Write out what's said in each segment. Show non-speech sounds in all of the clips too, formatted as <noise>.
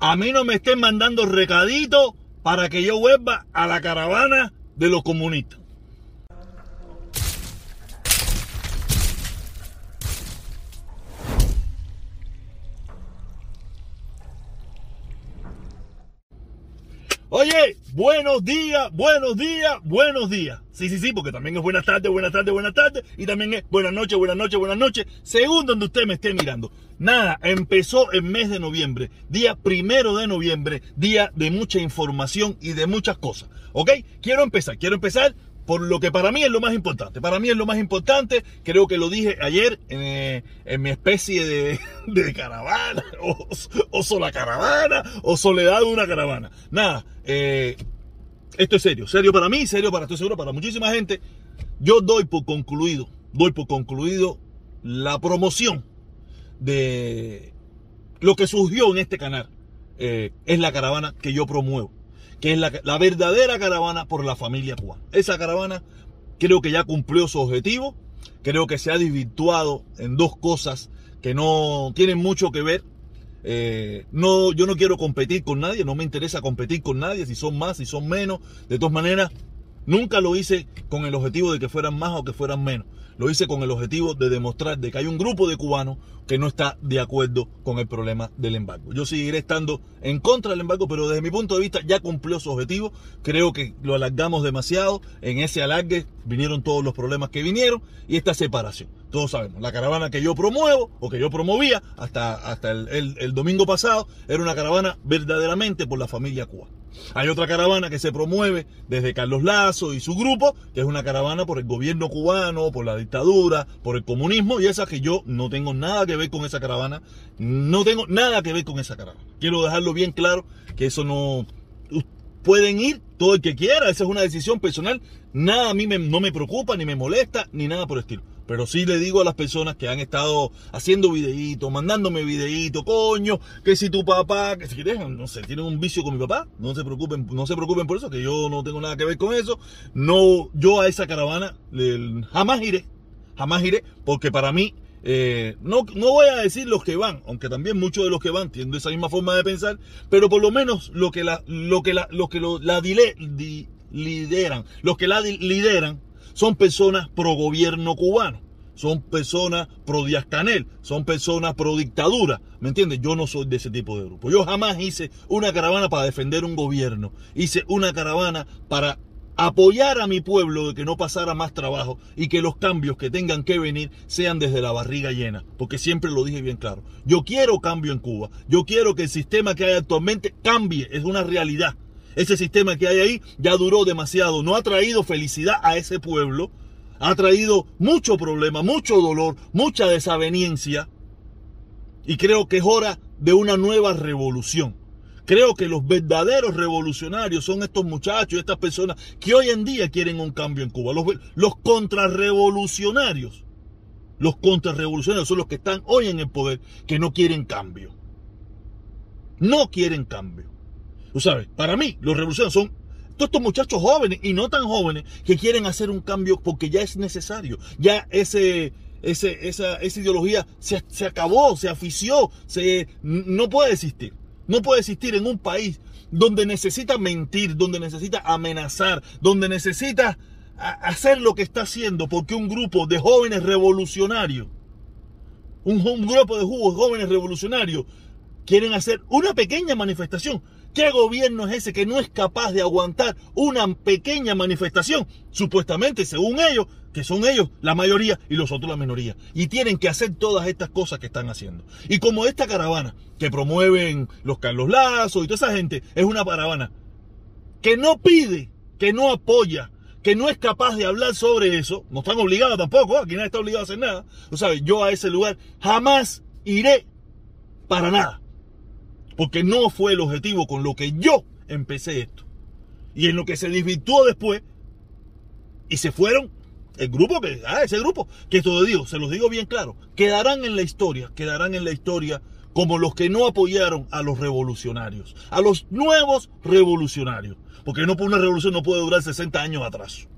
a mí no me estén mandando recaditos para que yo vuelva a la caravana de los comunistas. Oye, buenos días, buenos días, buenos días. Sí, sí, sí, porque también es buenas tardes, buenas tardes, buenas tardes. Y también es buenas noches, buenas noches, buenas noches, según donde usted me esté mirando. Nada, empezó el mes de noviembre, día primero de noviembre, día de mucha información y de muchas cosas. ¿Ok? Quiero empezar, quiero empezar por lo que para mí es lo más importante. Para mí es lo más importante, creo que lo dije ayer en, eh, mi especie de, <laughs> caravana, <laughs> o, o, sola caravana, o soledad de una caravana. Nada, eh, esto es serio, serio para mí, serio para, estoy seguro, para muchísima gente. Yo doy por concluido, doy por concluido la promoción de lo que surgió en este canal. Eh, es la caravana que yo promuevo que es la, verdadera caravana por la familia cubana. Esa caravana creo que ya cumplió su objetivo, creo que se ha desvirtuado en dos cosas que no tienen mucho que ver. Eh, no, yo no quiero competir con nadie, no me interesa competir con nadie, si son más, si son menos. De todas maneras, nunca lo hice con el objetivo de que fueran más o que fueran menos. Lo hice con el objetivo de demostrar de que hay un grupo de cubanos que no está de acuerdo con el problema del embargo. Yo seguiré estando en contra del embargo, pero desde mi punto de vista ya cumplió su objetivo. Creo que lo alargamos demasiado. En ese alargue vinieron todos los problemas que vinieron y esta separación. Todos sabemos, la caravana que yo promuevo o que yo promovía hasta, hasta el, el domingo pasado era una caravana verdaderamente por la familia cubana. Hay otra caravana que se promueve desde Carlos Lazo y su grupo, que es una caravana por el gobierno cubano, por la dictadura, por el comunismo, y esa que yo no tengo nada que ver con esa caravana, no tengo nada que ver con esa caravana. Quiero dejarlo bien claro, que eso no... Pueden ir todo el que quiera, esa es una decisión personal, nada a mí no me preocupa, ni me molesta, ni nada por el estilo. Pero sí le digo a las personas que han estado haciendo videitos, mandándome videitos, coño, que si tu papá, que si dejan, no sé, tienen un vicio con mi papá, no se preocupen, no se preocupen por eso, que yo no tengo nada que ver con eso. No, yo a esa caravana jamás iré, jamás iré, porque para mí eh, no, no voy a decir los que van, aunque también muchos de los que van tienen esa misma forma de pensar, pero por lo menos lo que la, lo que la, los que lo, la lideran, los que la lideran son personas pro gobierno cubano, son personas pro Díaz Canel, son personas pro dictadura, ¿me entiendes? Yo no soy de ese tipo de grupo. Yo jamás hice una caravana para defender un gobierno, hice una caravana para apoyar a mi pueblo de que no pasara más trabajo y que los cambios que tengan que venir sean desde la barriga llena, porque siempre lo dije bien claro. Yo quiero cambio en Cuba, yo quiero que el sistema que hay actualmente cambie, es una realidad. Ese sistema que hay ahí ya duró demasiado, no ha traído felicidad a ese pueblo, ha traído mucho problema, mucho dolor, mucha desaveniencia. Y creo que es hora de una nueva revolución. Creo que los verdaderos revolucionarios son estos muchachos, estas personas que hoy en día quieren un cambio en Cuba. Los, los contrarrevolucionarios, los contrarrevolucionarios son los que están hoy en el poder, que no quieren cambio. No quieren cambio. Tú sabes, para mí los revolucionarios son todos estos muchachos jóvenes y no tan jóvenes que quieren hacer un cambio porque ya es necesario. Ya ese, ese, esa, esa ideología se, se acabó, se afició, se, no puede existir. No puede existir en un país donde necesita mentir, donde necesita amenazar, donde necesita hacer lo que está haciendo porque un grupo de jóvenes revolucionarios, un, un grupo de jóvenes revolucionarios quieren hacer una pequeña manifestación ¿Qué gobierno es ese que no es capaz de aguantar una pequeña manifestación? Supuestamente, según ellos, que son ellos la mayoría y los otros la minoría. Y tienen que hacer todas estas cosas que están haciendo. Y como esta caravana que promueven los Carlos Lazo y toda esa gente, es una caravana que no pide, que no apoya, que no es capaz de hablar sobre eso, no están obligados tampoco, aquí nadie está obligado a hacer nada. Tú sabes, yo a ese lugar jamás iré para nada. Porque no fue el objetivo con lo que yo empecé esto. Y en lo que se desvirtuó después. Y se fueron el grupo que, ah, ese grupo, que todo digo, se los digo bien claro, quedarán en la historia, quedarán en la historia como los que no apoyaron a los revolucionarios, a los nuevos revolucionarios. Porque no por una revolución no puede durar 60 años atrás.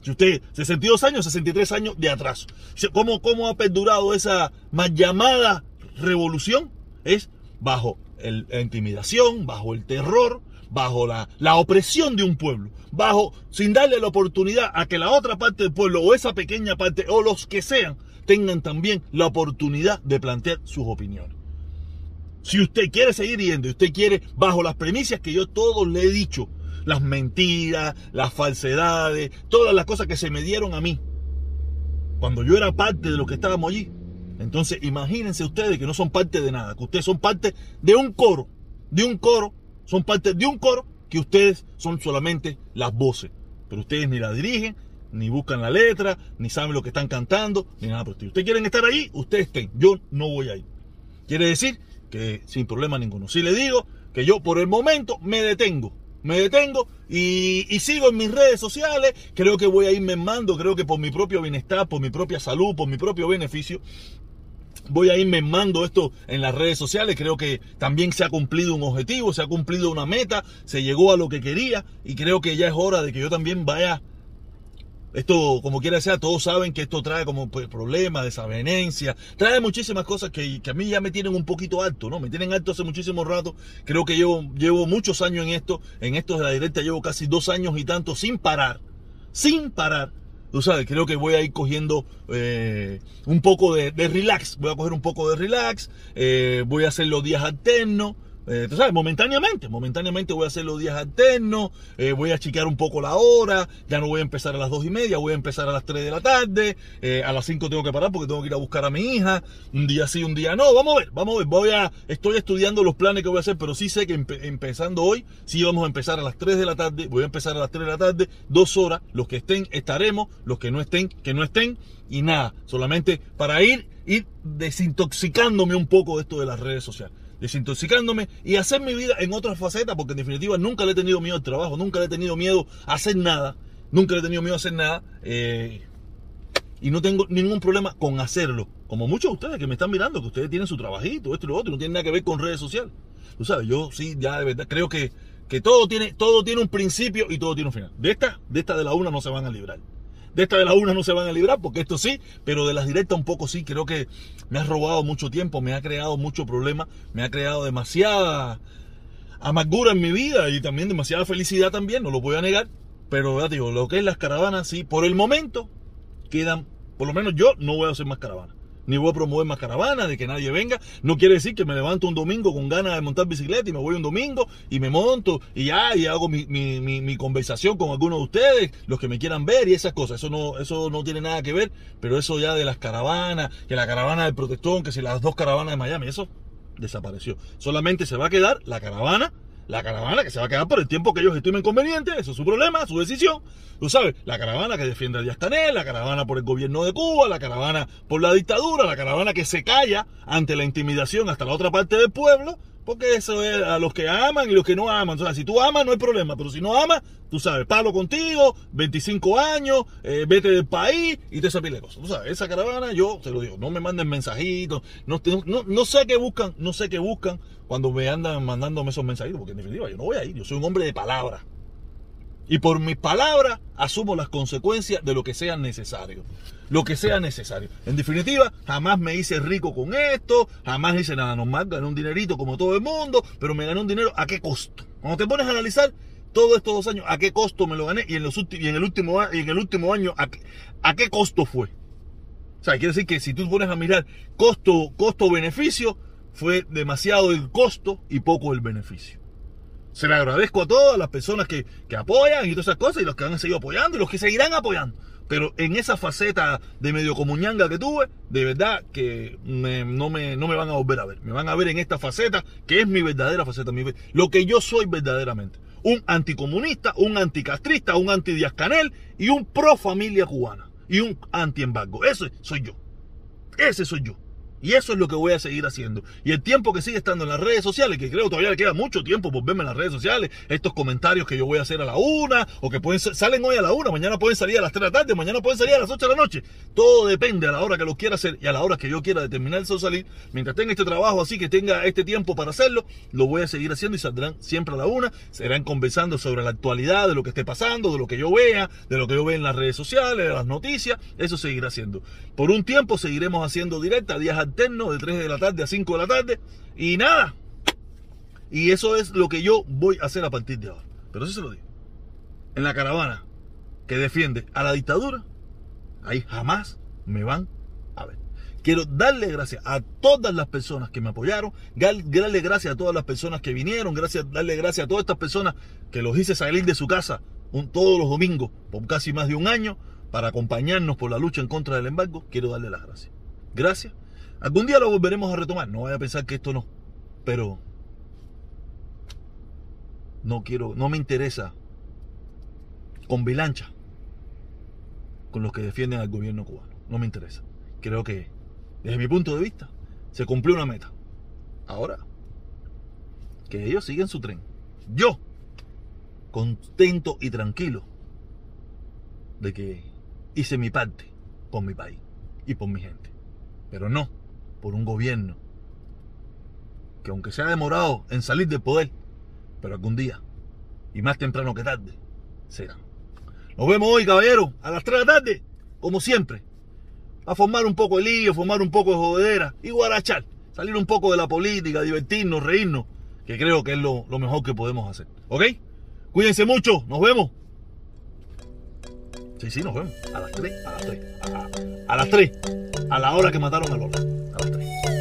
Si usted, 62 años, 63 años de atraso. ¿Cómo, cómo ha perdurado esa más llamada revolución? Es bajo la intimidación, bajo el terror, bajo la, la, opresión de un pueblo, bajo sin darle la oportunidad a que la otra parte del pueblo o esa pequeña parte o los que sean tengan también la oportunidad de plantear sus opiniones. Si usted quiere seguir yendo usted quiere, bajo las premisas que yo todos le he dicho, las mentiras, las falsedades, todas las cosas que se me dieron a mí, cuando yo era parte de lo que estábamos allí, entonces imagínense ustedes que no son parte de nada, que ustedes son parte de un coro, de un coro, son parte de un coro que ustedes son solamente las voces, pero ustedes ni la dirigen, ni buscan la letra, ni saben lo que están cantando, ni nada por Ustedes quieren estar allí, ustedes estén, yo no voy a ir. Quiere decir que sin problema ninguno. Si le digo que yo por el momento me detengo, me detengo y, sigo en mis redes sociales, creo que voy a irme mando, creo que por mi propio bienestar, por mi propia salud, por mi propio beneficio, voy a irme mando esto en las redes sociales. Creo que también se ha cumplido un objetivo, se ha cumplido una meta, se llegó a lo que quería y creo que ya es hora de que yo también vaya esto, como quiera sea, todos saben que esto trae como pues, problemas, desavenencia, trae muchísimas cosas que, que, a mí ya me tienen un poquito alto, ¿no? Me tienen alto hace muchísimo rato. Creo que llevo, llevo muchos años en esto. En esto de la directa llevo casi dos años y tanto sin parar. Sin parar. Tú sabes, creo que voy a ir cogiendo eh, un poco de, relax. Voy a coger un poco de relax. Eh, voy a hacer los días alternos. Eh, tú sabes, momentáneamente, momentáneamente voy a hacer los días alternos, eh, voy a chequear un poco la hora, ya no voy a empezar a las dos y media, voy a empezar a las 3 de la tarde, eh, a las 5 tengo que parar porque tengo que ir a buscar a mi hija, un día sí, un día no, vamos a ver, vamos a ver, voy a, estoy estudiando los planes que voy a hacer, pero sí sé que empezando hoy, sí vamos a empezar a las 3 de la tarde, voy a empezar a las 3 de la tarde, dos horas, los que estén estaremos, los que no estén, que no estén, y nada, solamente para ir, ir desintoxicándome un poco de esto de las redes sociales desintoxicándome y hacer mi vida en otra faceta, porque en definitiva nunca le he tenido miedo al trabajo, nunca le he tenido miedo a hacer nada, nunca le he tenido miedo a hacer nada, eh, y no tengo ningún problema con hacerlo. Como muchos de ustedes que me están mirando, que ustedes tienen su trabajito, esto y lo otro, no tiene nada que ver con redes sociales. Tú sabes, yo sí, ya de verdad, creo que, que todo, tiene, todo tiene un principio y todo tiene un final. De esta, de esta de la una no se van a librar. De esta de las una no se van a librar, porque esto sí, pero de las directas un poco sí. Creo que me ha robado mucho tiempo, me ha creado mucho problema, me ha creado demasiada amargura en mi vida y también demasiada felicidad también, no lo voy a negar. Pero digo, lo que es las caravanas, sí, por el momento quedan, por lo menos yo no voy a hacer más caravanas ni voy a promover más caravanas, de que nadie venga. No quiere decir que me levanto un domingo con ganas de montar bicicleta y me voy un domingo y me monto y ya, y hago mi, mi, mi, conversación con algunos de ustedes, los que me quieran ver y esas cosas. Eso no, eso no tiene nada que ver, pero eso ya de las caravanas, que la caravana del protestón, que si las dos caravanas de Miami, eso desapareció. Solamente se va a quedar la caravana la caravana que se va a quedar por el tiempo que ellos estimen conveniente, eso es su problema, su decisión. Tú sabes, la caravana que defiende a Díaz Canel, la caravana por el gobierno de Cuba, la caravana por la dictadura, la caravana que se calla ante la intimidación hasta la otra parte del pueblo, porque eso es a los que aman y los que no aman. O sea, si tú amas no hay problema, pero si no amas, tú sabes, palo contigo, 25 años, eh, vete del país y te esa pila cosas. Tú sabes, esa caravana, yo te lo digo, no me manden mensajitos, no, no, no sé qué buscan, no sé qué buscan cuando me andan mandándome esos mensajitos, porque en definitiva yo no voy a ir, yo soy un hombre de palabra. Y por mis palabras asumo las consecuencias de lo que sea necesario. Lo que sea necesario. En definitiva, jamás me hice rico con esto, jamás hice nada normal, gané un dinerito como todo el mundo, pero me gané un dinero a qué costo. Cuando te pones a analizar todos estos dos años, a qué costo me lo gané y en, los y en, el, último, y en el último año, a qué, a qué costo fue. O sea, quiere decir que si tú pones a mirar costo, costo-beneficio, fue demasiado el costo y poco el beneficio. Se le agradezco a todas las personas que, apoyan y todas esas cosas y los que han seguido apoyando y los que seguirán apoyando. Pero en esa faceta de medio comuñanga que tuve, de verdad que no, me, no me van a volver a ver. Me van a ver en esta faceta que es mi verdadera faceta, lo que yo soy verdaderamente. Un anticomunista, un anticastrista, un anti Canel y un pro familia cubana. Y un anti-embargo. Ese soy yo. Ese soy yo. Y eso es lo que voy a seguir haciendo. Y el tiempo que sigue estando en las redes sociales, que creo todavía le queda mucho tiempo por verme en las redes sociales, estos comentarios que yo voy a hacer a la una, o que pueden salen hoy a la una, mañana pueden salir a las tres de la tarde, mañana pueden salir a las ocho de la noche. Todo depende a la hora que lo quiera hacer y a la hora que yo quiera determinar eso salir. Mientras tenga este trabajo así, que tenga este tiempo para hacerlo, lo voy a seguir haciendo y saldrán siempre a la una. Serán conversando sobre la actualidad, de lo que esté pasando, de lo que yo vea, de lo que yo vea en las redes sociales, de las noticias. Eso seguirá haciendo. Por un tiempo seguiremos haciendo directa, días de 3 de la tarde a 5 de la tarde. Y nada, Y eso es lo que yo voy a hacer a partir de ahora. Pero eso se lo digo. En la caravana que defiende a la dictadura, ahí jamás me van a ver. Quiero darle gracias a todas las personas que me apoyaron, darle gracias a todas las personas que vinieron, gracias, darle gracias a todas estas personas que los hice salir de su casa todos los domingos por casi más de un año para acompañarnos por la lucha en contra del embargo. Quiero darle las gracias. Gracias. Algún día lo volveremos a retomar. No vaya a pensar que esto no. Pero no quiero, no me interesa con bilancha con los que defienden al gobierno cubano. No me interesa. Creo que, desde mi punto de vista, se cumplió una meta. Ahora, que ellos siguen su tren. Yo, contento y tranquilo de que hice mi parte por mi país y por mi gente. Pero no por un gobierno que aunque se ha demorado en salir del poder, pero algún día, y más temprano que tarde, será. Nos vemos hoy, caballero, a las 3 de la tarde, como siempre. A formar un poco de lío, formar un poco de jodedera y guarachar. Salir un poco de la política, divertirnos, reírnos, que creo que es lo, lo mejor que podemos hacer. ¿Ok? Cuídense mucho, nos vemos. Sí, sí, nos vemos. A las 3, a las 3. A, a las 3, a la hora que mataron a Lola a otra.